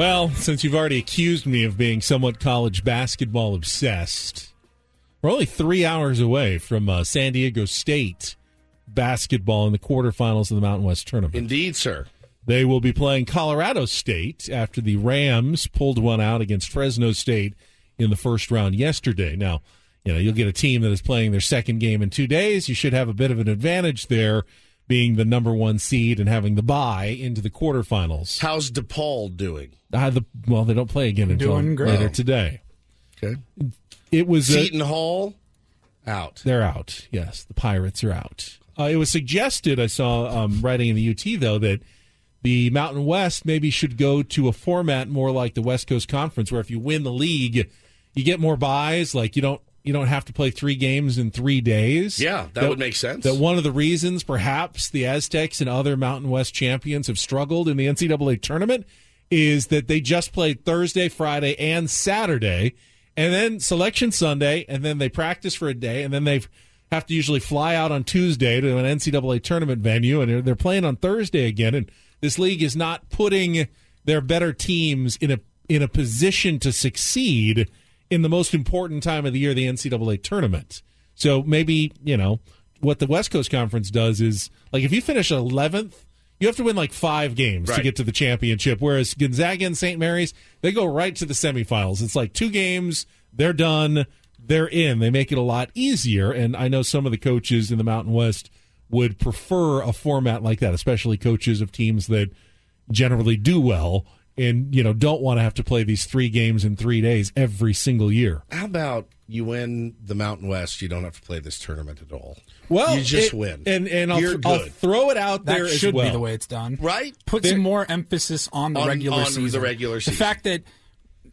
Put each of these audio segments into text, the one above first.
Well, since you've already accused me of being somewhat college basketball obsessed, we're only three hours away from uh, San Diego State basketball in the quarterfinals of the Mountain West tournament. Indeed, sir. They will be playing Colorado State after the Rams pulled one out against Fresno State in the first round yesterday. Now, you know, you'll get a team that is playing their second game in two days. You should have a bit of an advantage there being the number one seed and having the bye into the quarterfinals. How's DePaul doing? Uh, the, well, they don't play again until Doing great. later today. Okay. It was a- Seton Hall out. They're out. Yes, the Pirates are out. Uh, it was suggested, I saw um, writing in the UT, though, that the Mountain West maybe should go to a format more like the West Coast Conference, where if you win the league, you get more byes. Like you don't you don't have to play three games in three days. Yeah, that, would make sense. That one of the reasons, perhaps, the Aztecs and other Mountain West champions have struggled in the NCAA tournament is that they just played Thursday, Friday, and Saturday, and then selection Sunday, and then they practice for a day, and then they have to usually fly out on Tuesday to an NCAA tournament venue, and they're, they're playing on Thursday again. And this league is not putting their better teams in a in a position to succeed in the most important time of the year, the NCAA tournament. So maybe you know what the West Coast Conference does is like if you finish 11th, you have to win like five games to get to the championship. Whereas Gonzaga and St. Mary's, they go right to the semifinals. It's like two games, they're done, they're in. They make it a lot easier. And I know some of the coaches in the Mountain West would prefer a format like that, especially coaches of teams that generally do well and you know don't want to have to play these three games in three days every single year. How about you win the Mountain West? You don't have to play this tournament at all. Well, you just it- win, and and I'll, You're I'll good. throw it out That there as should well. be the way it's done. right? Put There- some more emphasis on the On- regular on the regular season. The fact that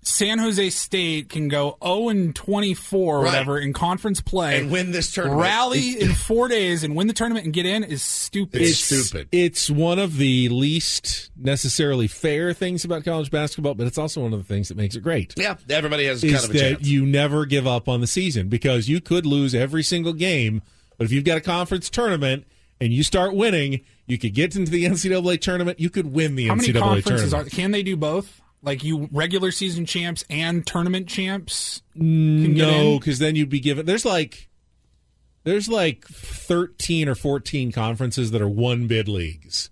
San Jose State can go 0 and 24 or Right. whatever in conference play And win this tournament. rally in four days and win the tournament and get in is stupid. It's stupid. It's one of the least necessarily fair things about college basketball, but it's also one of the things that makes it great. Yeah, everybody has is kind of a that chance. you never give up on the season because you could lose every single game, but if you've got a conference tournament and you start winning, you could get into the NCAA tournament. You could win the How many NCAA conferences tournament. are? Can they do both? Like you regular season champs and tournament champs? Can no, because then you'd be given. There's like, there's like 13 or 14 conferences that are one bid leagues.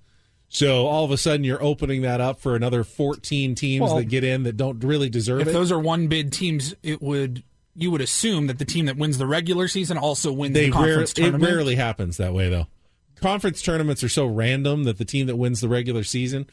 So all of a sudden you're opening that up for another 14 teams Well, that get in that don't really deserve If it. If those are one bid teams, it would you would assume that the team that wins the regular season also wins they the rare, tournament. it rarely happens that way though. Conference tournaments are so random that the team that wins the regular season,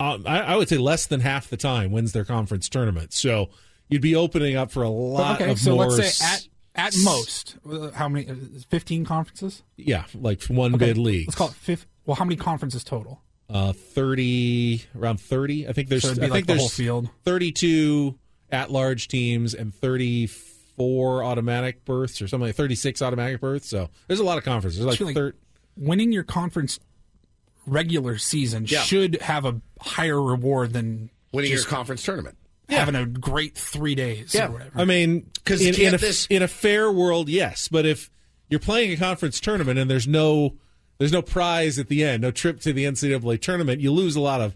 uh, I, I would say less than half the time wins their conference tournament. So you'd be opening up for a lot okay, of so more. let's say at at most, uh, how many? uh, Fifteen conferences. yeah, like one Okay, bid leagues. Let's call it fifth. Well, how many conferences total? uh, 30 around 30 i think there's So i be think the there's whole field. 32 at-large teams and 34 automatic berths or something like 36 automatic berths so there's a lot of conferences there's like Actually, thir- winning your conference regular season Yeah. should have a higher reward than Winning your just conference tournament. having a great three days Yeah. or whatever. I mean, 'Cause in, in, a, this- in a fair world, yes. But if you're playing a conference tournament and there's no there's no prize at the end, no trip to the NCAA tournament, you lose a lot of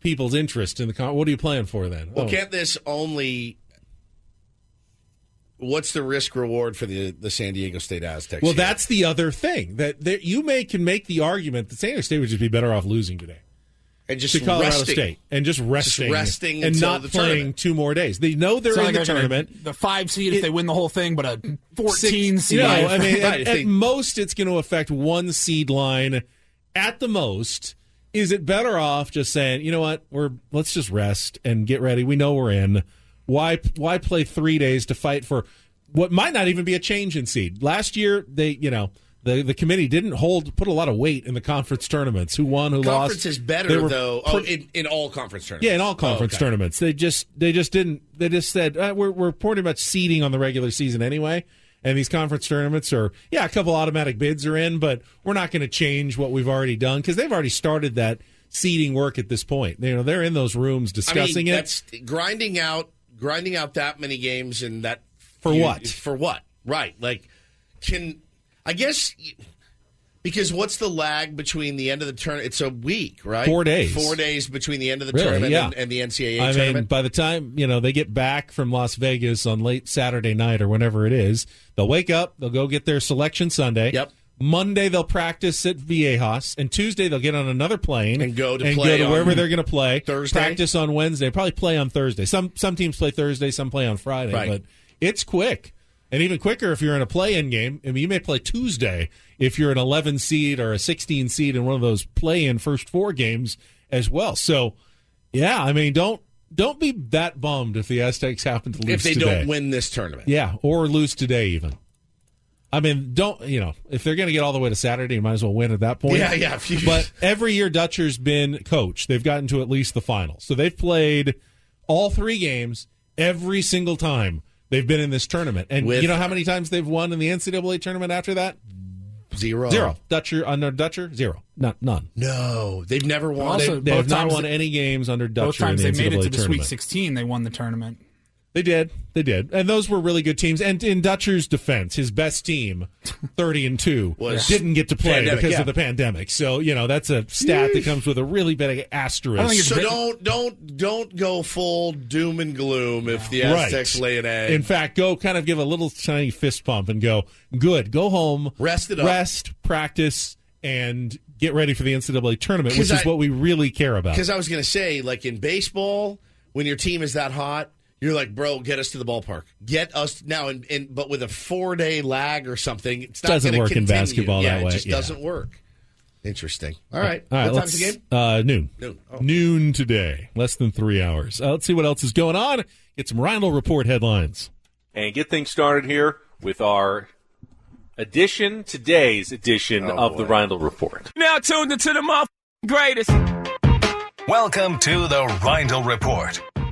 people's interest in the con. What are you playing for then? Well, Oh. can't this only? What's the risk reward for the the San Diego State Aztecs? Well, here? that's the other thing that there, you may can make the argument that San Diego State would just be better off losing today and just to Colorado resting. State and just resting, resting and until not the playing tournament. two more days. They know they're It's not in like the they're gonna- tournament. the five seed if It- they win the whole thing, but a Six- fourteen seed. No, I mean, Right, at, they- at most, it's going to affect one seed line. At the most, is it better off just saying, you know what, we're let's just rest and get ready. We know we're in. Why why play three days to fight for what might not even be a change in seed? Last year, they you know. The, the committee didn't hold put a lot of weight in the conference tournaments. Who won? Who Conference lost? Conference is better though. oh, in, in all conference tournaments. yeah, in all conference Oh, okay. tournaments, they just they just didn't. They just said uh, we're we're pretty much seeding on the regular season anyway, and these conference tournaments are yeah, a couple automatic bids are in, but we're not going to change what we've already done because they've already started that seeding work at this point. You know, they're in those rooms I discussing mean, it. that's grinding out grinding out that many games and that For you- what? For what? Right. Like can I guess because what's the lag between the end of the tournament? It's a week, right? Four days. Four days between the end of the Really? tournament Yeah. and, and the NCAA I mean, tournament. by the time you know they get back from Las Vegas on late Saturday night or whenever it is, they'll wake up, they'll go get their selection Sunday. Yep. Monday they'll practice at Viejas, and Tuesday they'll get on another plane And go to and play go to wherever they're going to play. Thursday? practice on Wednesday, probably play on Thursday. Some some teams play Thursday, some play on Friday, Right. but it's quick. And even quicker if you're in a play-in game. I mean, you may play Tuesday if you're an 11 seed or a 16 seed in one of those play-in first four games as well. So, yeah, I mean, don't don't be that bummed if the Aztecs happen to lose if they today. don't win this tournament. Yeah, or lose today even. I mean, don't you know if they're going to get all the way to Saturday, you might as well win at that point. Yeah, yeah, if but every year Dutcher's been coach, they've gotten to at least the final, So they've played all three games every single time they've been in this tournament. And With- you know how many times they've won in the NCAA tournament after that? Zero. Zero. Dutcher uh, under Dutcher, zero. Not none. No, they've never won. Also- They, they have not won that- any games under Dutcher Both times in they the made it to the tournament. Sweet 16, they won the tournament. They did. They did. And those were really good teams. And in Dutcher's defense, his best team, 30 and 2, Was didn't get to play pandemic, because yeah. of the pandemic. So, you know, that's a stat that comes with a really big asterisk. Don't so been- don't don't don't go full doom and gloom if the Right. Aztecs lay an egg. In fact, go kind of give a little tiny fist pump and go, good, go home, Rest it up. rest, practice, and get ready for the NCAA tournament, which 'Cause is I- what we really care about. Because I was going to say, like in baseball, when your team is that hot, you're like, bro, get us to the ballpark. Get us now. And, and but with a four day lag or something, it Doesn't gonna work in basketball yeah, that way, It just yeah. doesn't work. Interesting. All right. All right, what let's, time's the game? Uh, noon. Noon. Oh. Noon today. Less than three hours. Uh, let's see what else is going on. Get some Reindl Report headlines. and get things started here with our edition, today's edition Oh, of the Reindl Report. Now tuned into the motherfucking greatest. Welcome to the Reindl Report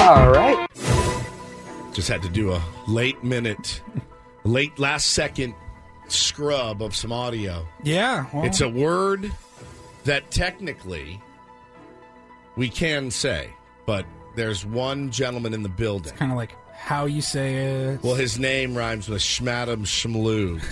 All right. Just had to do a late minute, late last second scrub of some audio. Yeah. Well, It's a word that technically we can say, but there's one gentleman in the building. It's kind of like how you say it. Well, his name rhymes with Schmadam Schmlug.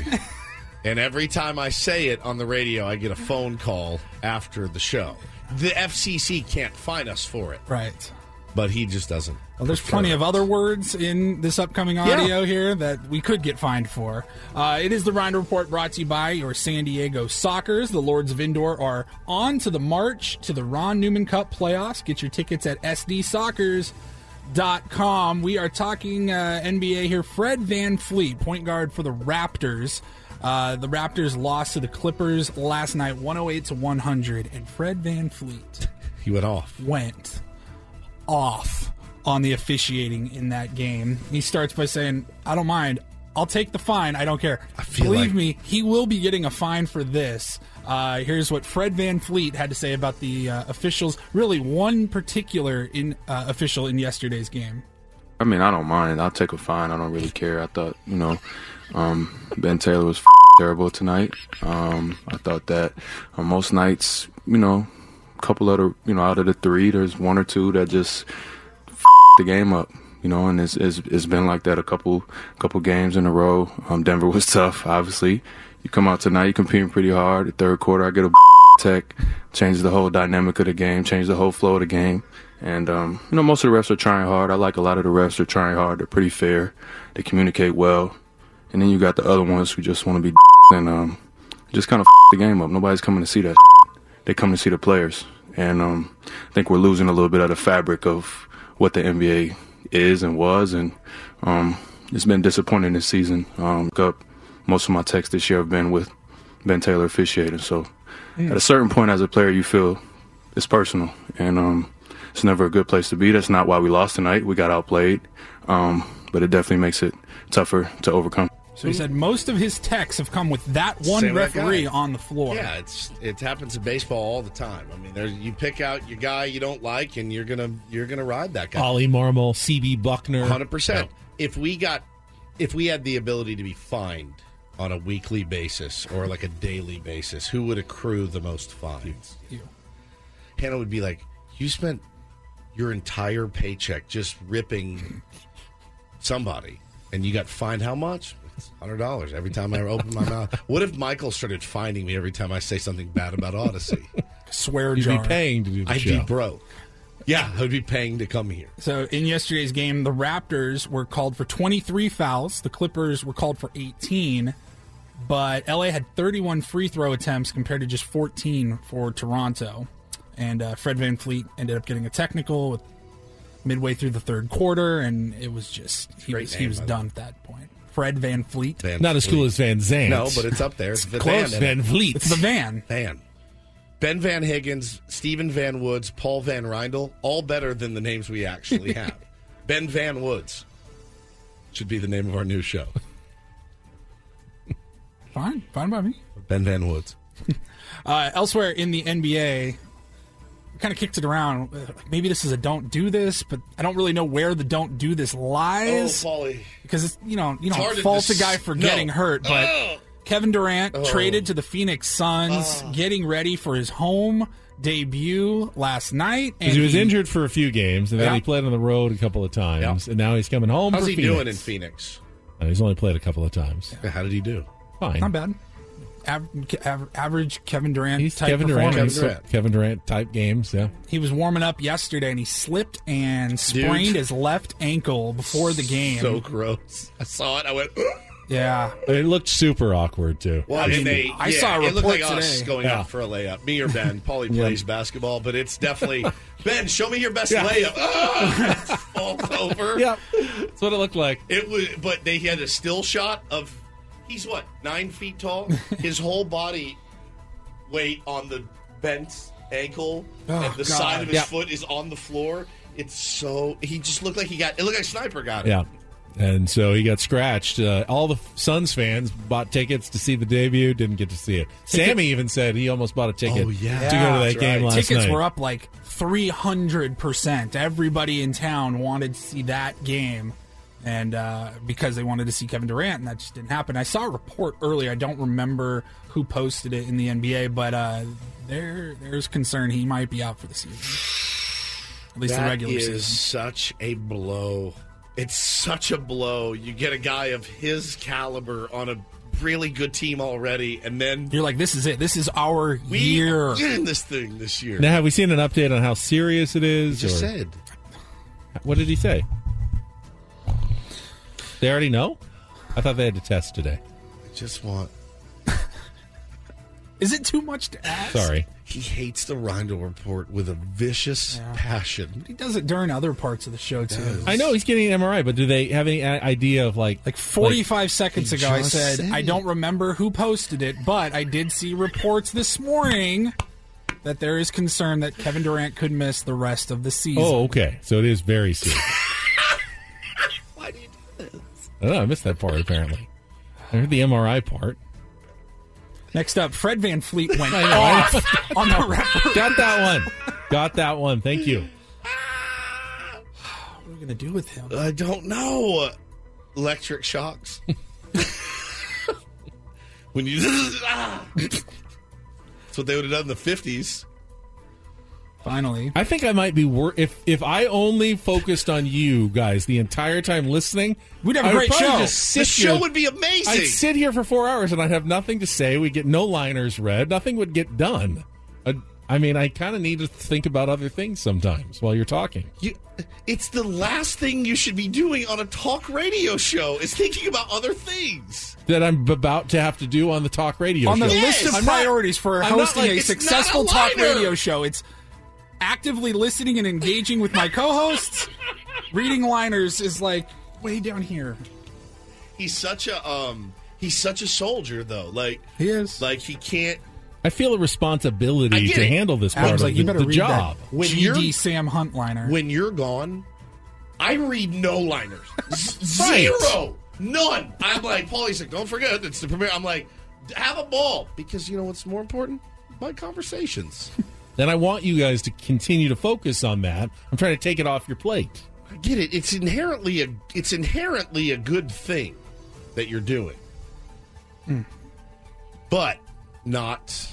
and every time I say it on the radio, I get a phone call after the show. The FCC can't fine us for it, right. But he just doesn't. Well, there's plenty of other words in this upcoming audio here that we could get fined for. Uh, it is the Reindl Report brought to you by your San Diego Sockers. The Lords of Indoor are on to the march to the Ron Newman Cup playoffs. Get your tickets at sdsockers.com. We are talking uh, NBA here. Fred VanVleet, point guard for the Raptors. Uh, the Raptors lost to the Clippers last night, 108 to 100, and Fred VanVleet He went off. went off on the officiating in that game. He starts by saying, I don't mind. I'll take the fine. I don't care. feel Believe like- me, he will be getting a fine for this. Uh, here's what Fred VanVleet had to say about the uh, officials. Really, one particular in uh, official in yesterday's game. I mean, I don't mind. I'll take a fine. I don't really care. I thought, you know, um, Ben Taylor was terrible tonight. Um, I thought that on most nights, you know, a couple of the, you know, out of the three, there's one or two that just the game up. You know, and it's, it's it's been like that a couple couple games in a row. Um, Denver was tough, obviously. You come out tonight, you're competing pretty hard. The third quarter, I get a tech, changes the whole dynamic of the game, change the whole flow of the game. And um, you know, most of the refs are trying hard. I like a lot of the refs are trying hard. They're pretty fair. They communicate well. And then you got the other ones who just want to be and um, just kind of the game up. Nobody's coming to see that. They come to see the players. And um, I think we're losing a little bit of the fabric of what the NBA is and was. And um, it's been disappointing this season. Um, up most of my texts this year have been with Ben Taylor officiating. So Mm. at a certain point as a player, you feel it's personal. And um, it's never a good place to be. That's not why we lost tonight. We got outplayed. Um, but it definitely makes it tougher to overcome. So he said most of his texts have come with that one Same with that referee on the floor. Yeah, it's it happens in baseball all the time. I mean, there's, you pick out your guy you don't like, and you're gonna you're gonna ride that guy. Ollie Marmol, CB Bucknor. Hundred percent. If we got, if we had the ability to be fined on a weekly basis or like a daily basis, who would accrue the most fines? You. Hannah would be like, "You spent your entire paycheck just ripping somebody, and you got fined how much? Hundred dollars every time I open my mouth. What if Michael started finding me every time I say something bad about Audacy? Swear You'd jar. be paying to do the I'd show. be broke. Yeah, I would be paying to come here. So in yesterday's game, the Raptors were called for 23 fouls. The Clippers were called for 18. But LA had 31 free throw attempts compared to just 14 for Toronto. And uh, Fred VanVleet ended up getting a technical with midway through the third quarter, and it was just he Great was he was done at that point. Fred VanVleet. Van Not as cool as Van Zant. No, but it's up there. It's the Close, Van, VanVleet. It's the van. Van. Ben Van Higgins, Stephen Van Woods, Paul Van Reindl, all better than the names we actually have. ben Van Woods should be the name of our new show. Fine, fine by me. Ben Van Woods. Uh, elsewhere in the NBA, kind of kicked it around. Uh, Maybe this is a don't do this, but I don't really know where the don't do this lies. Oh, Paulie. because it's you know you It's don't fault dis- a guy for No. getting hurt, but Ugh. Kevin Durant Oh. traded to the Phoenix Suns, getting ready for his home debut last night. And he was injured for a few games, and then Yeah. he played on the road a couple of times, and now he's coming home. How's for he Phoenix. doing in Phoenix? Uh, he's only played a couple of times. How did he do? Fine. Not bad. Av- av- average Kevin Durant He's type Kevin Durant. performance. He's Kevin Durant. type games. Yeah. He was warming up yesterday and he slipped and sprained his left ankle before the game. So gross. I saw it. I went. "Ugh." yeah. It looked super awkward too. Well, I mean, and they, I yeah, saw a it looked like report us today. going Yeah. up for a layup. Me or Ben. Paulie Yeah. plays basketball, but it's definitely Ben. Show me your best Yeah. layup. Ah! Falls over. Yep. That's what it looked like. It was, but they had a still shot of. He's what nine feet tall. His whole body weight on the bent ankle Oh, and the God. side of his Yeah. foot is on the floor. It's so he just looked like he got. It looked like sniper got it. Yeah. And so he got scratched. Uh, all the Suns fans bought tickets to see the debut, didn't get to see it. Sammy even said he almost bought a ticket Oh, yeah. to go to that that's game right. last Tickets night. were up like 300%. Everybody in town wanted to see that game. And uh, because they wanted to see Kevin Durant, and that just didn't happen. I saw a report earlier. I don't remember who posted it in the NBA, but uh, there there's concern he might be out for the season. At least the That regular is season. such a blow. It's such a blow. You get a guy of his caliber on a really good team already, and then You're like, this is it. This is our we year. in this thing this year. Now, have we seen an update on how serious it is? just or- said. What did he say? They already know? I thought they had to test today. I just want. Is it too much to ask? Sorry. He hates the Reindl Report with a vicious passion. He does it during other parts of the show too. I know he's getting an MRI, but do they have any idea of like Like 45 seconds ago, I said, said I don't remember who posted it, but I did see reports this morning that there is concern that Kevin Durant could miss the rest of the season. Oh, okay. So it is very serious. this? I don't know. I missed that part apparently. I heard the MRI part. Next up, Fred VanVleet went I know, I off on the referee. Got that one. Got that one. Thank you. What are we going to do with him? I don't know. Electric shocks. when you. Ah! That's what they would have done in the 50s. Finally. I think I might be wor- if if I only focused on you guys the entire time listening. We'd have a I would great probably show. Just sit The show here- would be amazing. I'd sit here for four hours and I'd have nothing to say. We'd get no liners read. Nothing would get done. I'd, I mean, I kind of need to think about other things sometimes while you're talking. You, it's the last thing you should be doing on a talk radio show is thinking about other things. That I'm about to have to do on the talk radio show on the show. list of I'm not- priorities for I'm not hosting like- a it's successful a talk liner. radio show, it's actively listening and engaging with my co-hosts. Reading liners is like way down here. He's such a um he's such a soldier though. Like He is. like he can't I feel a responsibility to it. handle this part Adam's of like, the, you better the read job. that When GD you're- Sam Hunt liner. when you're gone, I read no liners. Z- Right. Zero. None. I'm like, Paulie's like, don't forget, it's the premiere. I'm like, have a ball. Because you know what's more important? My conversations. Then I want you guys to continue to focus on that. I'm trying to take it off your plate. I get it. It's inherently a it's inherently a good thing that you're doing. But not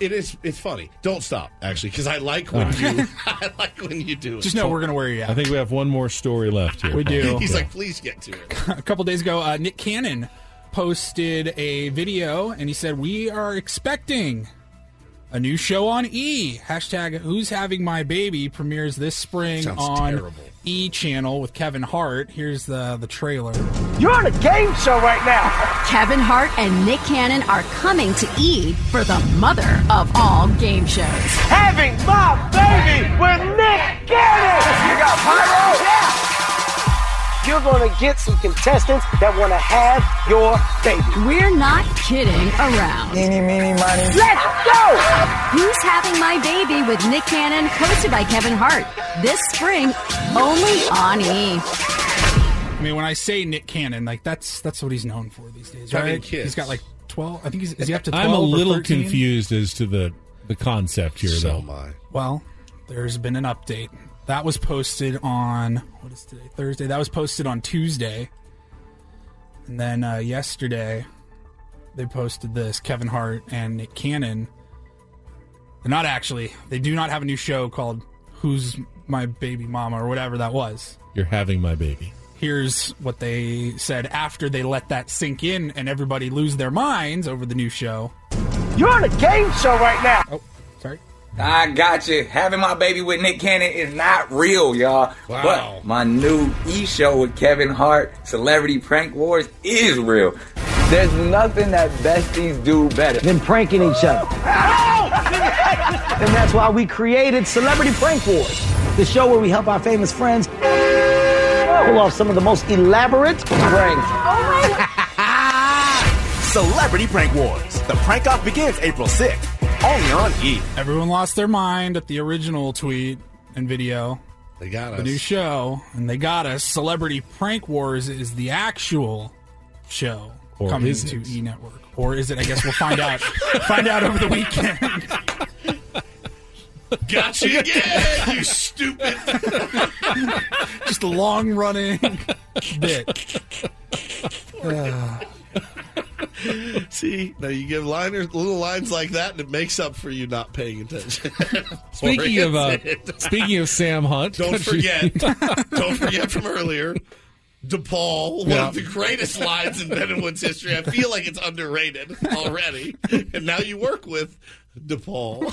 it is it's funny. Don't stop, actually, because I like when you I like when you do it. Just know we're going to wear you out. I think we have one more story left here. We do. He's like, please get to it. a couple days ago, uh, Nick Cannon posted a video and he said, We are expecting a new show on E. Hashtag Who's Having My Baby premieres this spring Sounds on terrible. E channel with Kevin Hart. Here's the, the trailer. You're on a game show right now. Kevin Hart and Nick Cannon are coming to E for the mother of all game shows. Having my baby with Nick Cannon. You got pyro? Yeah. You're going to get some contestants that want to have your baby. We're not kidding around. Meeny, meeny, miny. Let's go! Who's Having My Baby with Nick Cannon, hosted by Kevin Hart. This spring, only on E. I mean, when I say Nick Cannon, like that's that's what he's known for these days, Having right? kids. He's got like 12. I think he's is he up to 12 I'm a little 13? confused as to the the concept here, So though. am I. Well, there's been an update. That was posted on what is today? Thursday. That was posted on Tuesday. And then uh, yesterday they posted this Kevin Hart and Nick Cannon. They're not actually. They do not have a new show called Who's My Baby Mama or whatever that was. You're having my baby. Here's what they said after they let that sink in and everybody lose their minds over the new show. You're on a game show right now. Oh, sorry. I got you. Having my baby with Nick Cannon is not real, y'all. Wow. But my new E show with Kevin Hart, Celebrity Prank Wars, is real. There's nothing that besties do better. Than pranking each other. and that's why we created Celebrity Prank Wars, the show where we help our famous friends pull off some of the most elaborate pranks. Celebrity Prank Wars. The prank off begins April 6th. Only on E. Everyone lost their mind at the original tweet and video. They got The new show, and they got us. Celebrity Prank Wars is the actual show Or coming is to? E Network, or is it? I guess we'll find out. find out over the weekend. Got you again, you stupid. Just a long running bit. Ah. See, now you give liners, little lines like that, and it makes up for you not paying attention. Speaking of uh, speaking of Sam Hunt, don't forget, don't forget from earlier, DePaul, one Yeah. of the greatest lines in Bennewood's history. I feel like it's underrated already, and now you work with DePaul.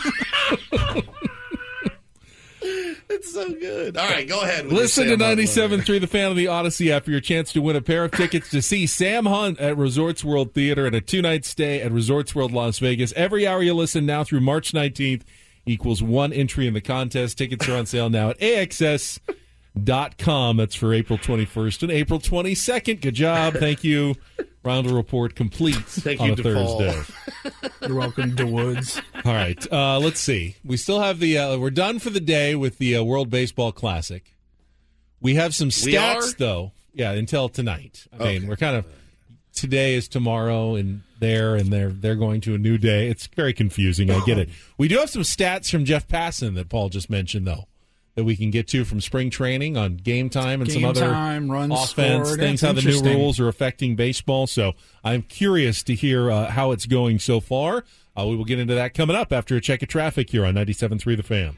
it's so good. All right, go ahead. Listen to Sam Hunt 97.3 The Fan of the Audacy after your chance to win a pair of tickets to see Sam Hunt at Resorts World Theater and a two-night stay at Resorts World Las Vegas. Every hour you listen now through March 19th equals one entry in the contest. Tickets are on sale now at AXS.com. That's for April 21st and April 22nd. Good job. Thank you. Round of report complete Thank on you, a DePaul. Thursday. You're welcome, DeWoods. All right, uh, let's see. We still have the. Uh, we're done for the day with the uh, World Baseball Classic. We have some stats though. Yeah, until tonight. I Okay. mean, we're kind of today is tomorrow, and there and they're they're going to a new day. It's very confusing. I get it. We do have some stats from Jeff Passan that Paul just mentioned though. That we can get to from spring training on game time and some other time, offense scored. things, That's how the new rules are affecting baseball. So I'm curious to hear uh, how it's going so far. Uh, we will get into that coming up after a check of traffic here on 97.3 The Fan.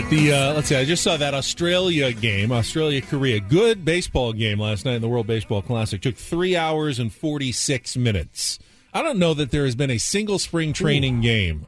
Right, the uh, let's see. I just saw that Australia game, Australia Korea, good baseball game last night in the World Baseball Classic. Took three hours and forty six minutes. I don't know that there has been a single spring training game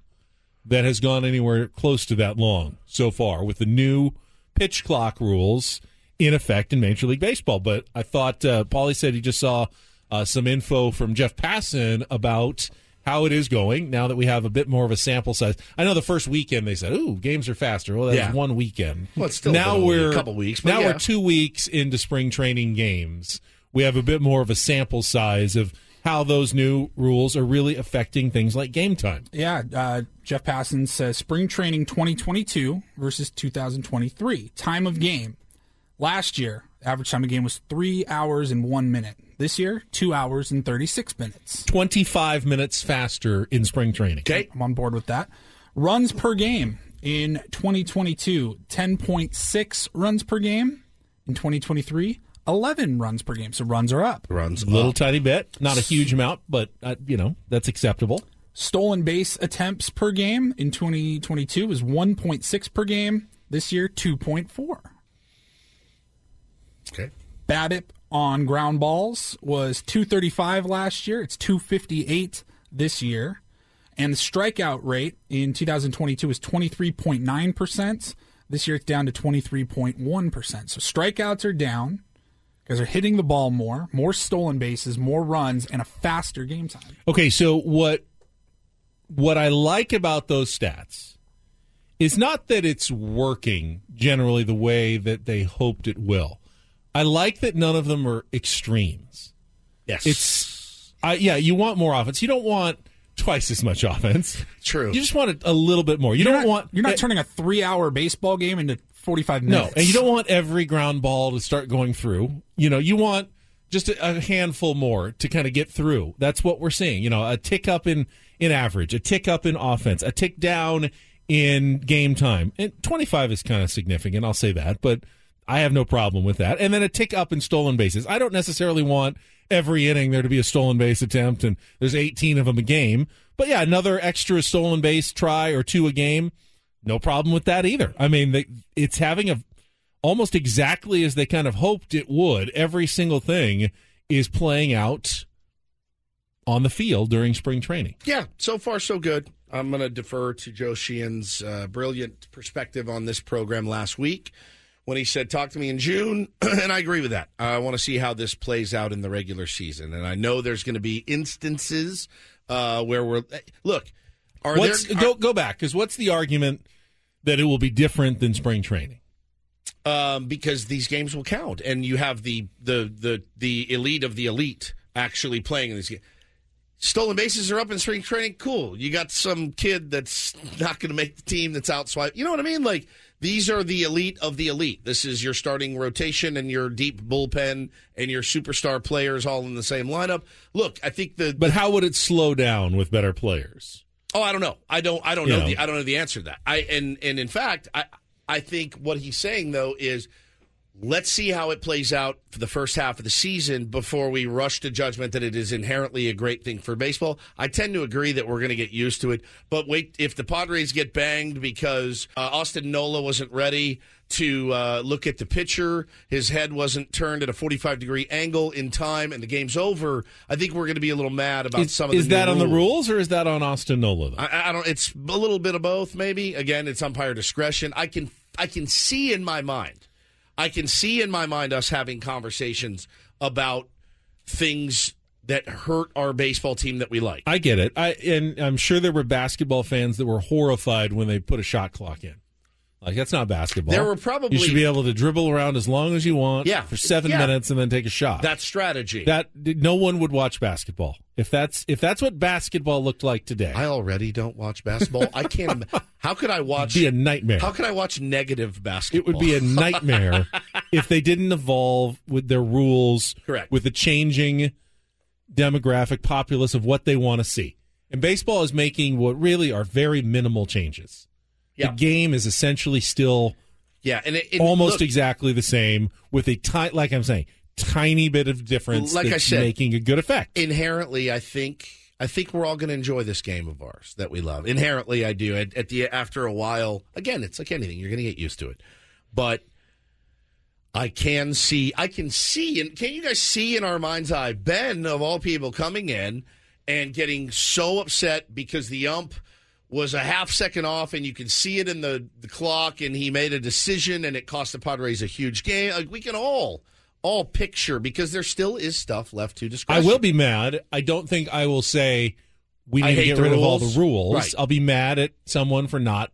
that has gone anywhere close to that long so far with the new pitch clock rules in effect in Major League Baseball. But I thought uh, Paulie said he just saw uh, some info from Jeff Passan about how it is going now that we have a bit more of a sample size. I know the first weekend they said, "Ooh, games are faster." Well, that Yeah. was one weekend. Well, it's still now been only a we're couple weeks, now yeah. we're two weeks into spring training games. We have a bit more of a sample size of how those new rules are really affecting things like game time. Yeah, uh, Jeff Passan says spring training 2022 versus 2023. Time of game. Last year, average time of game was three hours and one minute. This year, two hours and 36 minutes. 25 minutes faster in spring training. Okay. I'm on board with that. Runs per game in 2022, 10.6 runs per game. In 2023, 11 runs per game. So runs are up. Runs A little tiny bit, not a huge amount, but uh, you know that's acceptable. Stolen base attempts per game in 2022 was 1.6 per game. This year, 2.4. Okay. BABIP on ground balls was 235 last year. It's 258 this year. And the strikeout rate in 2022 is 23.9%. This year it's down to 23.1%. So strikeouts are down because they're hitting the ball more, more stolen bases, more runs, and a faster game time. Okay, so what what I like about those stats is not that it's working generally the way that they hoped it will. I like that none of them are extremes. Yes. It's I yeah, you want more offense. You don't want twice as much offense. True. You just want a, a little bit more. You You're don't not- want You're not eh, turning a three-hour baseball game into 45 minutes. No, and you don't want every ground ball to start going through. You know, you want just a, a handful more to kind of get through. That's what we're seeing. You know, a tick up in in average, a tick up in offense, a tick down in game time. And 25 is kind of significant, I'll say that, but I have no problem with that. And then a tick up in stolen bases. I don't necessarily want every inning there to be a stolen base attempt and there's 18 of them a game. But yeah, another extra stolen base try or two a game, no problem with that either. I mean, they, it's having a almost exactly as they kind of hoped it would. Every single thing is playing out on the field during spring training. Yeah, so far so good. I'm going to defer to Joe Sheehan's uh, brilliant perspective on this program last week when he said, "Talk to me in June," and I agree with that. I want to see how this plays out in the regular season, and I know there's going to be instances uh, where we're look. Are What's, there go go back because what's the argument that it will be different than spring training? um, because these games will count, and you have the the the the elite of the elite actually playing in these games. Stolen bases are up in spring training. Cool. You got some kid that's not going to make the team that's out swipe. You know what I mean? Like these are the elite of the elite. This is your starting rotation and your deep bullpen and your superstar players all in the same lineup. Look, I think the But how would it slow down with better players? Oh, I don't know. I don't. I don't You know. know. The, I don't know the answer to that. I and and in fact, I I think what he's saying though is let's see how it plays out for the first half of the season before we rush to judgment that it is inherently a great thing for baseball. I tend to agree that we're going to get used to it, but wait, if the Padres get banged because uh, Austin Nola wasn't ready to uh, look at the pitcher, his head wasn't turned at a 45 degree angle in time, and the game's over, I think we're going to be a little mad about some of the is that on the rules. rules or is that on Austin Nola? Though? I, I don't. It's a little bit of both, maybe. Again, it's umpire discretion. I can I can see in my mind, I can see in my mind us having conversations about things that hurt our baseball team that we like. I get it. I and I'm sure there were basketball fans that were horrified when they put a shot clock in. Like that's not basketball. There were probably- you should be able to dribble around as long as you want. Yeah. for seven Yeah. minutes and then take a shot. That strategy. that no one would watch basketball if that's if that's what basketball looked like today. I already don't watch basketball. I can't. How could I watch? Be a nightmare. How could I watch negative basketball? it would be a nightmare if they didn't evolve with their rules, Correct. with the changing demographic populace of what they want to see. And baseball is making what really are very minimal changes. Yeah. The game is essentially still yeah, and it, it- almost look, exactly the same with a tiny, like I'm saying, tiny bit of difference Like I said, making a good effect. inherently i think i think we're all going to enjoy this game of ours that we love. Inherently i do. At, at the after a while again it's like anything you're going to get used to it. But i can see i can see and can you guys see in our mind's eye ben of all people coming in and getting so upset because the ump was a half second off and you can see it in the, the clock and he made a decision and it cost the padres a huge game. Like we can all all picture because there still is stuff left to discuss. I will be mad. I don't think I will say we need to get rid of all the rules. Right. I'll be mad at someone for not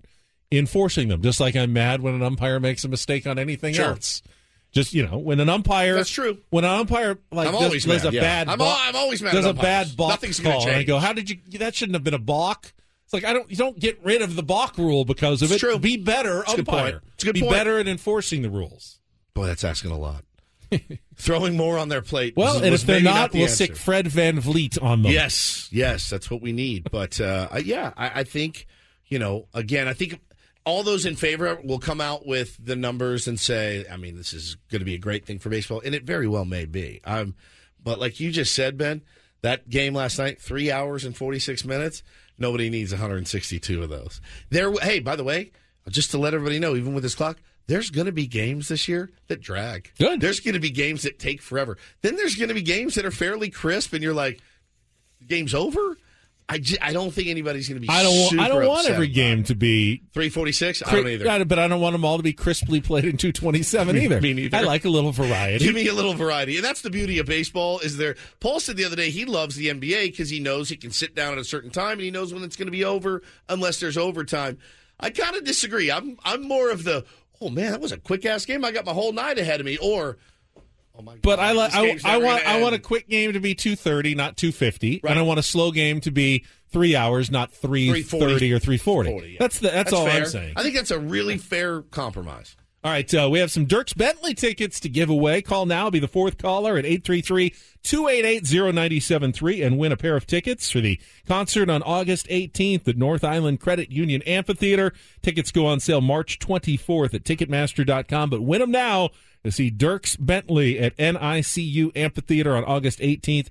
enforcing them, just like I'm mad when an umpire makes a mistake on anything Sure. else. Just you know, when an umpire That's true. When an umpire like I'm does, always does mad, a yeah. bad I'm al- I'm always mad does a bad balk Nothing's call, and I go, how did you? That shouldn't have been a balk. It's like I don't. You don't get rid of the balk rule because of It's it. true. Be better It's umpire. point. It's good be point. better at enforcing the rules. boy that's asking a lot throwing more on their plate Well, and if they're maybe not, the we'll answer. stick Fred VanVleet on them. Yes, yes, that's what we need. But uh, yeah, I, I think you know. Again, I think all those in favor will come out with the numbers and say, I mean, this is going to be a great thing for baseball, and it very well may be. Um, but like you just said, Ben, That game last night, three hours and 46 minutes. Nobody needs 162 of those. There. Hey, by the way, just to let everybody know, even with this clock, there's going to be games this year that drag. Good. There's going to be games that take forever. Then there's going to be games that are fairly crisp, and you're like, game's over. I, j- I don't think anybody's going to be. I don't. I don't want every game to be 346. I don't either. But I don't want them all to be crisply played in 227 either. Me neither. I like a little variety. Give me a little variety, and that's the beauty of baseball. Is there? Paul said the other day he loves the NBA because he knows he can sit down at a certain time and he knows when it's going to be over, unless there's overtime. I kind of disagree. I'm I'm more of the oh man, that was a quick ass game. I got my whole night ahead of me. Or oh my God, But I like. I, I want. I want a quick game to be 230, not 250, Right. and I want a slow game to be three hours, not 330 or 340. yeah. That's the. That's, all fair. I'm saying. I think that's a really fair compromise. All right, uh, we have some Dierks Bentley tickets to give away. Call now, be the fourth caller at 833-288-0973 and win a pair of tickets for the concert on August 18th at North Island Credit Union Amphitheater. Tickets go on sale March 24th at Ticketmaster.com, but win them now to see Dierks Bentley at NICU Amphitheater on August 18th,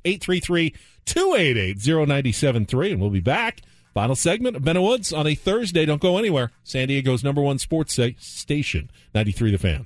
833-288-0973, and we'll be back. Final segment of Benno Woods on a Thursday. Don't go anywhere. San Diego's number one sports station, 93 The Fan.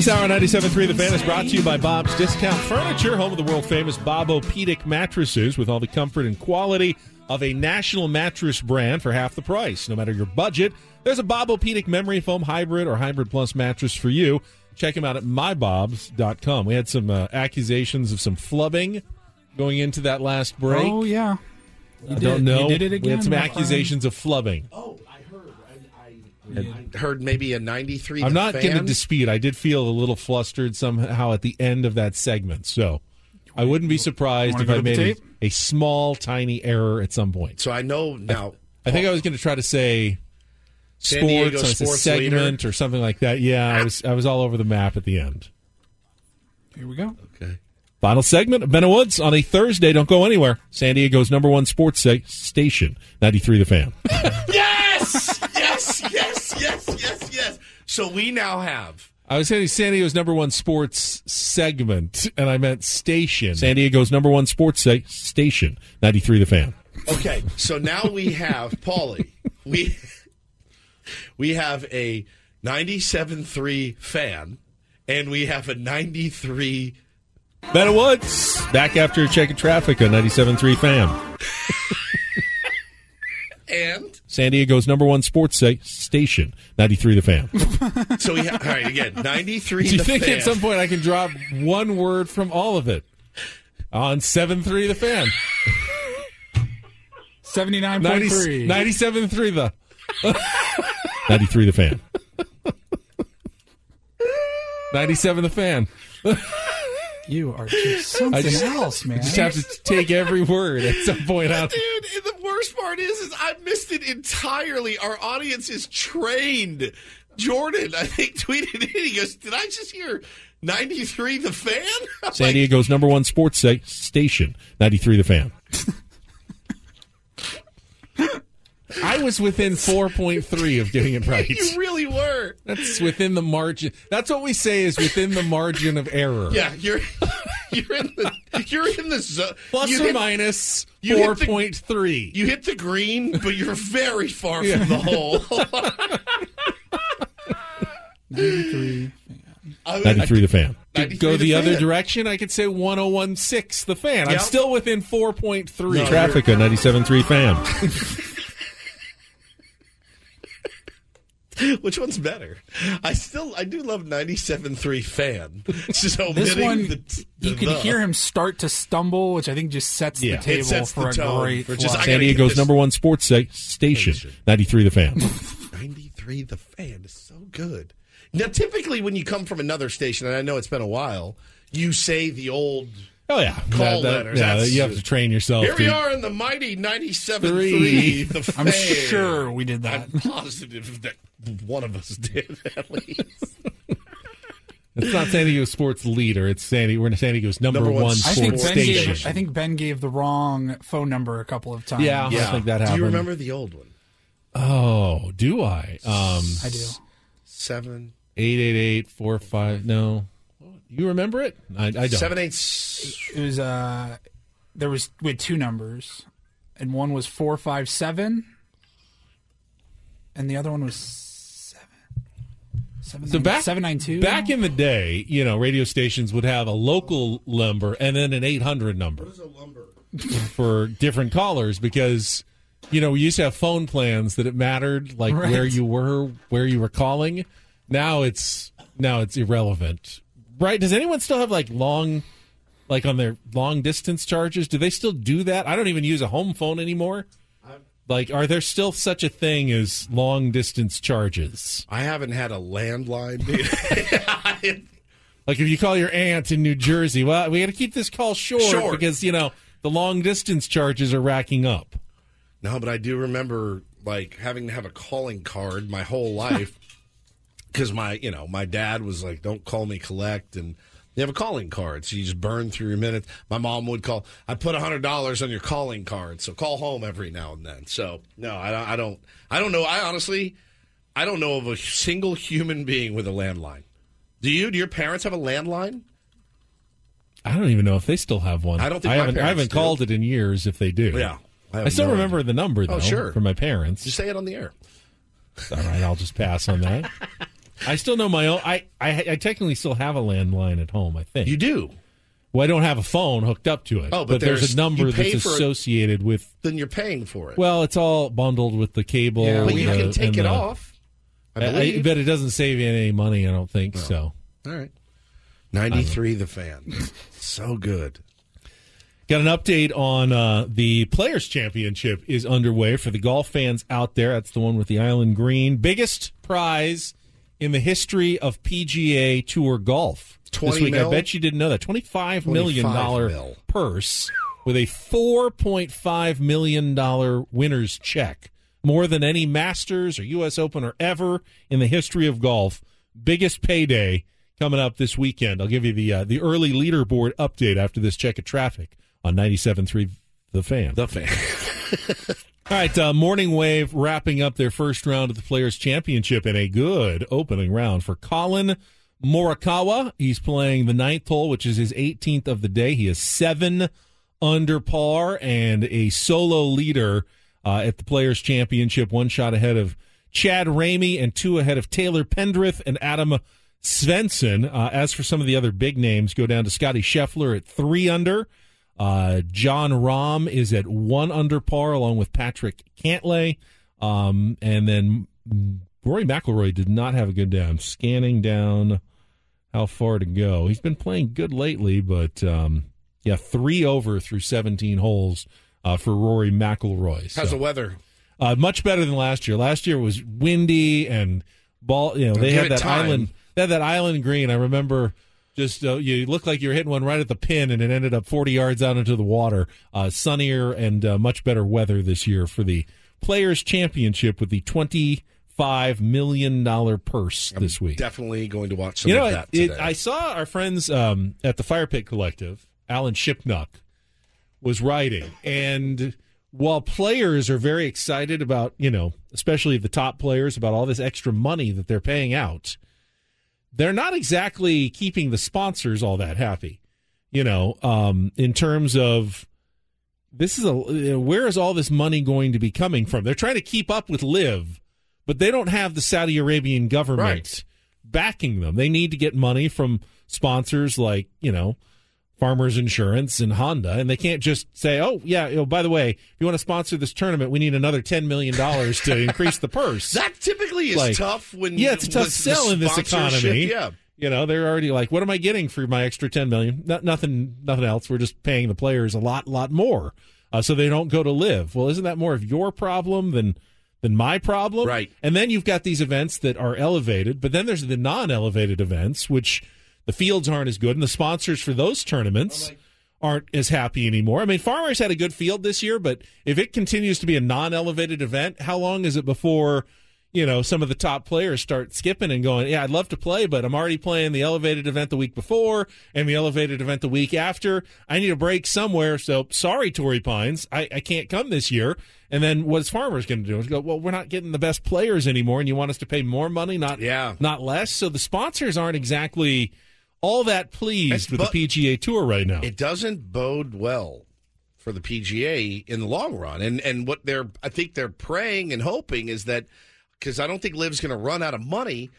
This hour on 97.3 The Fan is brought to you by Bob's Discount Furniture, home of the world famous Bob-O-Pedic mattresses with all the comfort and quality of a national mattress brand for half the price. No matter your budget, there's a Bob-O-Pedic Memory Foam Hybrid or Hybrid Plus mattress for you. Check them out at mybobs.com. We had some uh, accusations of some flubbing going into that last break. Oh yeah, You I did- don't know. You did it again. We had some my friend. accusations of flubbing. I heard maybe a 93. I'm not going to dispute. I did feel a little flustered somehow at the end of that segment. So I wouldn't be surprised if I made a, a small, tiny error at some point. So I know now. I think I was going to try to say San sports, on a sports segment leader. or something like that. Yeah, I was I was all over the map at the end. Here we go. Okay. Final segment of Benno Woods on a Thursday. Don't go anywhere. San Diego's number one sports station, 93 The Fan. Yes! yes! So we now have. I was saying San Diego's number one sports segment, and I meant station. San Diego's number one sports sa- station, 93 The Fan. Okay, so now we have Paulie. We we have a 97.3 fan, and we have a 93. Benno Woods, back after checking traffic on 97.3 Fan. And San Diego's number one sports sa- station, 93 The Fan. So we ha- all right again. Ninety three. Do you think at some point I can drop one word from all of it on 7-3 The Fan? 79.3. 97.3 The. 93 The Fan. 97 The Fan. You are just something I just, else, man. I just have to take every word at some point out. Dude, and the worst part is, is I missed it entirely. Our audience is trained. Jordan, I think, tweeted in. He goes, "Did I just hear 93 the fan?" I'm San like, Diego's number one sports station, 93 The Fan. I was within 4.3 of getting it right. You really were. That's within the margin. That's what we say is within the margin of error. Yeah, you're you're in the you're in the zone. Plus you or hit- minus you the- 4.3. You hit the green, but you're very far Yeah. from the hole. 93. 93 The Fan. 93 go The the other Fan. direction, I could say 1016 The Fan. I'm still within 4.3. No, Traffic on 97.3 Fan. Which one's better? I still I do love 97.3 fan. Just This one, the, you can the. hear him start to stumble, which I think just sets Yeah. the table sets for the a great for just- San Diego's number one sports sa- station, 93 The Fan. 93 the fan is so good. Now typically when you come from another station and I know it's been a while, you say the old Oh, yeah. Call That- that- letters. Yeah, That's- you have to train yourself. Here we are in the mighty 97.3 Three. the. I'm sure we did that. I'm positive that one of us did at least. It's not San Diego Sports Leader. It's San Diego. We're San Diego's number, Number one one I sports think Ben station. gave. I think Ben gave the wrong phone number a couple of times. Yeah. I think that happened. Do you remember the old one? Oh, do I? Um, I do. Seven. eight eight eight four five. No, you remember it? I, I don't. Seven eight. It was uh, there was with two numbers, and one was four five seven, and the other one was seven. Seven, So nine- back 792? back in the day, you know, radio stations would have a local number and then an eight hundred number. for different callers because you know we used to have phone plans that it mattered like Right. where you were, where you were calling. Now it's now it's irrelevant, right? Does anyone still have like long, like on their long distance charges? Do they still do that? I don't even use a home phone anymore. Like, are there still such a thing as long distance charges? I haven't had a landline. dude. Like if you call your aunt in New Jersey, well, we got to keep this call short, Short. because you know the long distance charges are racking up. No, but I do remember like having to have a calling card my whole life because my you know my dad was like, "Don't call me collect," and you have a calling card, so you just burn through your minutes. My mom would call. I put hundred dollars on your calling card, so call home every now and then. So no, I don't. I don't. I don't know. I honestly, I don't know of a single human being with a landline. Do you? Do your parents have a landline? I don't even know if they still have one. I don't think I haven't. I haven't called it in years. If they do, Yeah, I I, still no remember idea. the number oh, though. Oh, sure. from my parents. Just say it on the air. All right, I'll just pass on that. I still know my own. I, I I technically still have a landline at home. I think You do. Well, I don't have a phone hooked up to it. Oh, but there's, there's- a number that's for it- associated with. Then you're paying for it. Well, it's all bundled with the cable. Yeah, but you the- can take it the- off. I I, I believe. bet it doesn't save you any money. I don't think so. All right. 93 the fan. so good. Got an update on uh, the Players Championship is underway for the golf fans out there. That's the one with the island green. Biggest prize in the history of PGA Tour golf. this week, mil? I bet you didn't know that. $25 million 25 dollar mil. purse with a $4.5 million winner's check. More than any Masters or U.S. Open or ever in the history of golf. Biggest payday coming up this weekend. I'll give you the uh, the early leaderboard update after this check of traffic on 97.3 The Fan. The fan. All right, uh, Morning Wave wrapping up their first round of the Players Championship in a good opening round for Collin Morikawa. He's playing the ninth hole, which is his 18th of the day. He is seven under par and a solo leader uh, at the Players Championship, one shot ahead of Chad Ramey and two ahead of Taylor Pendrith and Adam Svensson. Uh, as for some of the other big names, go down to Scottie Scheffler at three under. Uh, Jon Rahm is at one under par along with Patrick Cantlay. Um, and then Rory McIlroy did not have a good day. I'm scanning down how far to go. He's been playing good lately, but um, yeah, three over through 17 holes uh, for Rory McIlroy. How's the weather? uh, much better than last year. Last year was windy and ball. You know, they Give had that time. island. They had that island green. I remember. Just uh, you looked like you were hitting one right at the pin, and it ended up 40 yards out into the water. Uh, sunnier and uh, much better weather this year for the Players Championship with the 25 million dollar purse this week. Definitely going to watch some You know, of it, that it, today. I saw our friends um, at the Fire Pit Collective, Alan Shipnuck, was writing, and while players are very excited about, you know, especially the top players about all this extra money that they're paying out, they're not exactly keeping the sponsors all that happy. You know, um, in terms of this is a where is all this money going to be coming from? They're trying to keep up with LIV, but they don't have the Saudi Arabian government Right. backing them. They need to get money from sponsors like you know Farmers Insurance and Honda, and they can't just say, "Oh, yeah, you know, by the way, if you want to sponsor this tournament, we need another ten million dollars to increase the purse." that typically is Like, tough when yeah, it's a tough sell in this economy. Yeah, You know, they're already like, "What am I getting for my extra ten million? No, nothing, nothing else. We're just paying the players a lot, lot more, uh, so they don't go to LIV." Well, isn't that more of your problem than than my problem? Right. And then you've got these events that are elevated, but then there's the non-elevated events, which the fields aren't as good, and the sponsors for those tournaments aren't as happy anymore. I mean, Farmers had a good field this year, but if it continues to be a non-elevated event, how long is it before you know some of the top players start skipping and going, "Yeah, I'd love to play, but I'm already playing the elevated event the week before and the elevated event the week after. I need a break somewhere." So sorry, Torrey Pines, I, I can't come this year. And then what's Farmers going to do? Is go, well, we're not getting the best players anymore, and you want us to pay more money, not Yeah. not less. So the sponsors aren't exactly all that pleased with but- the PGA Tour right now. it doesn't bode well for the PGA in the long run. And and what they're I think they're praying and hoping is that because I don't think Liv's going to run out of money,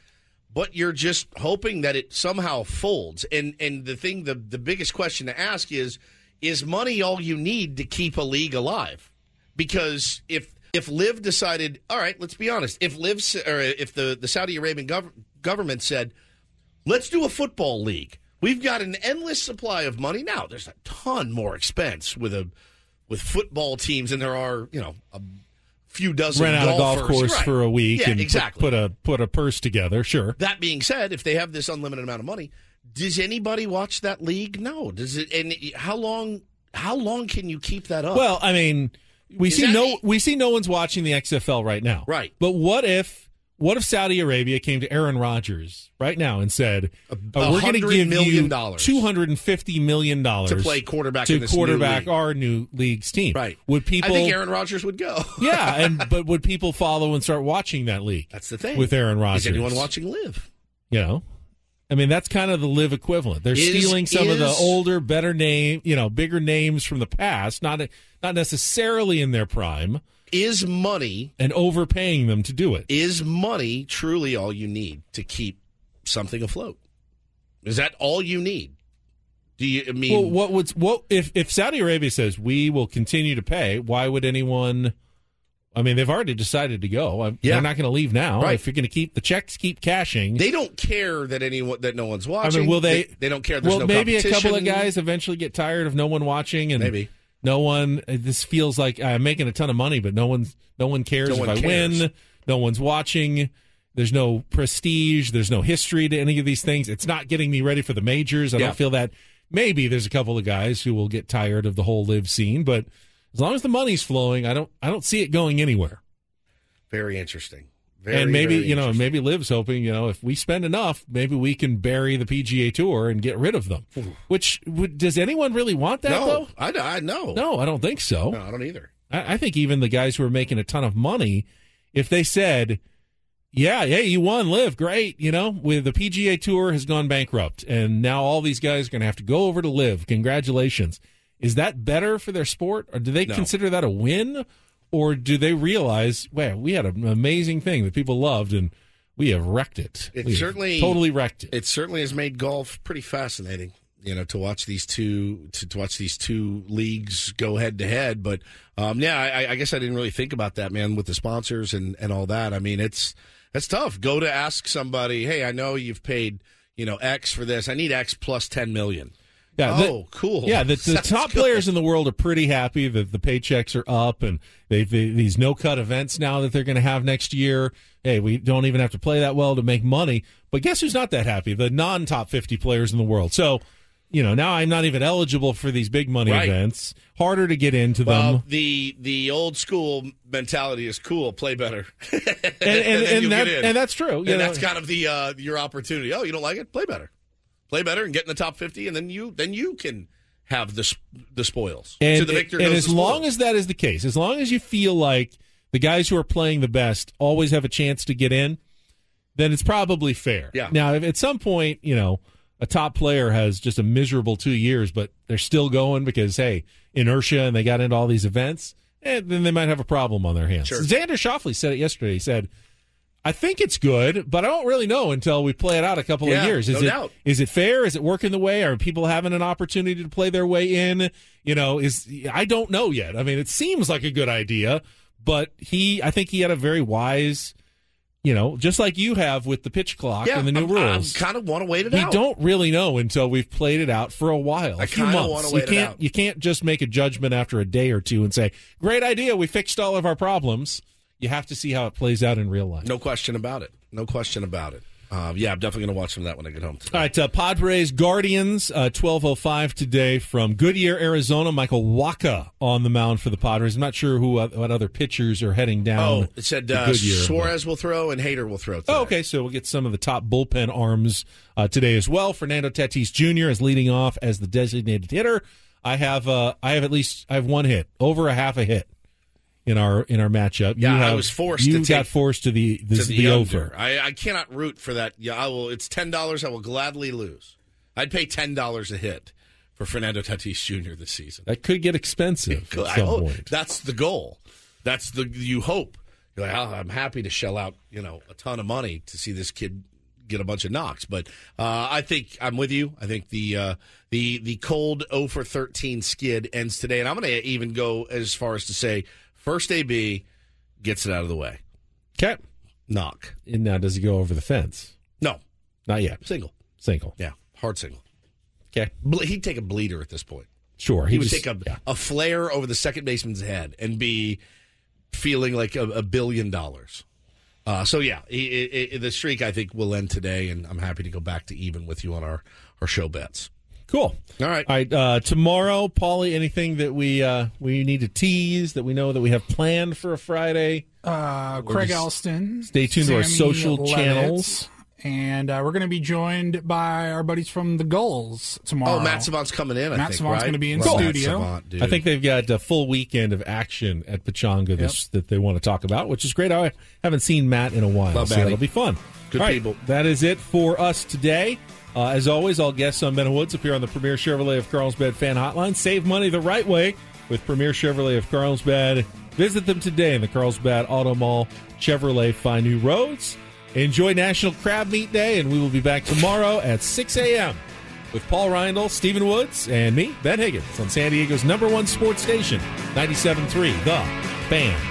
but you're just hoping that it somehow folds. And and the thing the the biggest question to ask is is money all you need to keep a league alive? Because if if Liv decided, all right, let's be honest, if Liv s- or if the the Saudi Arabian gov- government said Let's do a football league. We've got an endless supply of money now. There's a ton more expense with a with football teams and there are, you know, a few dozen Rent out a golf course Right. for a week Yeah, and put- exactly. put, a put a purse together. Sure. that being said, if they have this unlimited amount of money, does anybody watch that league? No. Does it? And how long? How long can you keep that up? Well, I mean, we Is see no the- we see no one's watching the XFL right now. Right. But what if what if Saudi Arabia came to Aaron Rodgers right now and said, uh, "We're going to $100 give million you two hundred and fifty million dollars To play quarterback to in this new quarterback league." our new league's team." right. Would people? I think Aaron Rodgers would go. yeah, and but would people follow and start watching that league? That's the thing. with Aaron Rodgers. Is anyone watching LIV? You know, I mean, that's kind of the LIV equivalent. They're Is- stealing some of the older, better name, you know, bigger names from the past, not not necessarily in their prime, Is money and overpaying them to do it. is money truly all you need to keep something afloat? Is that all you need? Do you I mean Well, what would what if if Saudi Arabia says we will continue to pay? Why would anyone? I mean, they've already decided to go. I'm- Yeah. They're not going to leave now. Right. If you're going to keep the checks, keep cashing. they don't care that anyone that no one's I watching? mean, will they? They, don't care. There's well, no maybe a couple of guys eventually get tired of no one watching, and Maybe. No one. This feels like I'm making a ton of money, but no one's no one cares No if one I cares. win. No one's watching. There's no prestige. There's no history to any of these things. It's not getting me ready for the majors. I Yeah. don't feel that. Maybe there's a couple of guys who will get tired of the whole LIV scene, but as long as the money's flowing, I don't. I don't see it going anywhere. Very interesting. Very, and maybe you know, maybe Liv's hoping you know if we spend enough, maybe we can bury the PGA Tour and get rid of them. Hmm. Which would, does anyone really want that no, though? I, I know. No, I don't think so. No, I don't either. I, I think even the guys who are making a ton of money, if they said, "Yeah, hey, you won, LIV great," you know, with the PGA Tour has gone bankrupt, and now all these guys are going to have to go over to LIV. Congratulations. Is that better for their sport, or do they No. consider that a win, or do they realize, wow, we had an amazing thing that people loved, and we have wrecked it. It We certainly totally wrecked it. It certainly has made golf pretty fascinating. you know, to watch these two to, to watch these two leagues go head to head. But um, yeah, I, I guess I didn't really think about that, man, with the sponsors and and all that. I mean, it's it's tough. Go to ask somebody, hey, I know you've paid you know X for this. I need X plus ten million. Yeah, the- oh, cool. Yeah, the, the top good. players in the world are pretty happy that the paychecks are up and they've they, these no cut events now that they're going to have next year. Hey, we don't even have to play that well to make money. But guess who's not that happy? The non top 50 players in the world. So, you know, now I'm not even eligible for these big money Right. events. Harder to get into Well, them. the the old school mentality is cool. Play better, and, and, then and, that, and that's true. and know. that's kind of the uh, your opportunity. Oh, you don't like it? Play better, play better, and get in the top fifty, and then you then you can have the the spoils. And, to the victor and as long as that is the case, as long as you feel like the guys who are playing the best always have a chance to get in, then it's probably fair. Yeah. Now, if at some point, you know, a top player has just a miserable two years, but they're still going because, hey, inertia and they got into all these events, and then they might have a problem on their hands. Sure. Xander Schauffele said it yesterday. He said, I think it's good, but I don't really know until we play it out a couple Yeah, of years. Is no it doubt. is it fair? Is it working the way? Are people having an opportunity to play their way in? You know, is I don't know yet. I mean, it seems like a good idea, but he, I think he had a very wise, you know, just like you have with the pitch clock yeah, and the new I'm- rules. I kind of want to wait it we out. We don't really know until we've played it out for a while. I few kinda wanna you wait it can't out. you can't just make a judgment after a day or two and say, "Great idea, we fixed all of our problems." You have to see how it plays out in real life. No question about it. No question about it. Um, yeah, I'm definitely going to watch some of that when I get home. Today. All right, uh, Padres Guardians, uh, twelve oh five today from Goodyear, Arizona. Michael Wacha on the mound for the Padres. I'm not sure who uh, what other pitchers are heading down. Oh, it said uh, Goodyear. Suarez will throw and Hader will throw. Today. Oh, okay, so we'll get some of the top bullpen arms uh, today as well. Fernando Tatis Jr. is leading off as the designated hitter. I have uh, I have at least I have one hit, over a half a hit in our in our matchup. Yeah, you I was forced You to got take- forced to the the, to the, the over. I, I cannot root for that. Yeah, I will. It's ten dollars. I will gladly lose. I'd pay ten dollars a hit for Fernando Tatis Jr. this season. That could get expensive at I some hope- point. That's the goal. That's the you hope. You're like, "Oh, I'm happy to shell out you know a ton of money to see this kid get a bunch of knocks. But uh, I think I'm with you. I think the uh, the the cold 0 for 13 skid ends today, and I'm going to even go as far as to say first AB gets it out of the way. Okay. Knock. And now, does he go over the fence? No, Not yet. single. Single. Yeah, hard single. Okay. Ble- he'd take a bleeder at this point. Sure. He, would just- take a, yeah. a flare over the second baseman's head and be feeling like a, a billion dollars. Uh, so yeah, i i the streak I think will end today, and I'm happy to go back to even with you on our our show bets. Cool. All right. All right. Uh, tomorrow, Paulie, anything that we uh, we need to tease that we know that we have planned for a Friday? Uh, Craig just Elston. Stay tuned to our social Levitt, channels. And uh, we're going to be joined by our buddies from the Gulls tomorrow. Oh, Matt Savant's coming in. I Matt think, Savant's right? going to be in Love Matt studio. Savant, dude. I think they've got a full weekend of action at Pechanga this that they want to talk about, which is great. I haven't seen Matt in a while, Love so Matty. that'll be fun. Good All right, people. That is it for us today. Uh, as always, all guests on Ben Woods appear on the Premier Chevrolet of Carlsbad fan hotline. Save money the right way with Premier Chevrolet of Carlsbad. Visit them today in the Carlsbad Auto Mall. Chevrolet, find new roads. Enjoy National Crab Meat Day, and we will be back tomorrow at 6 a.m. with Paul Reindl, Stephen Woods, and me, Ben Higgins, on San Diego's number one sports station, 97.3 The Fan.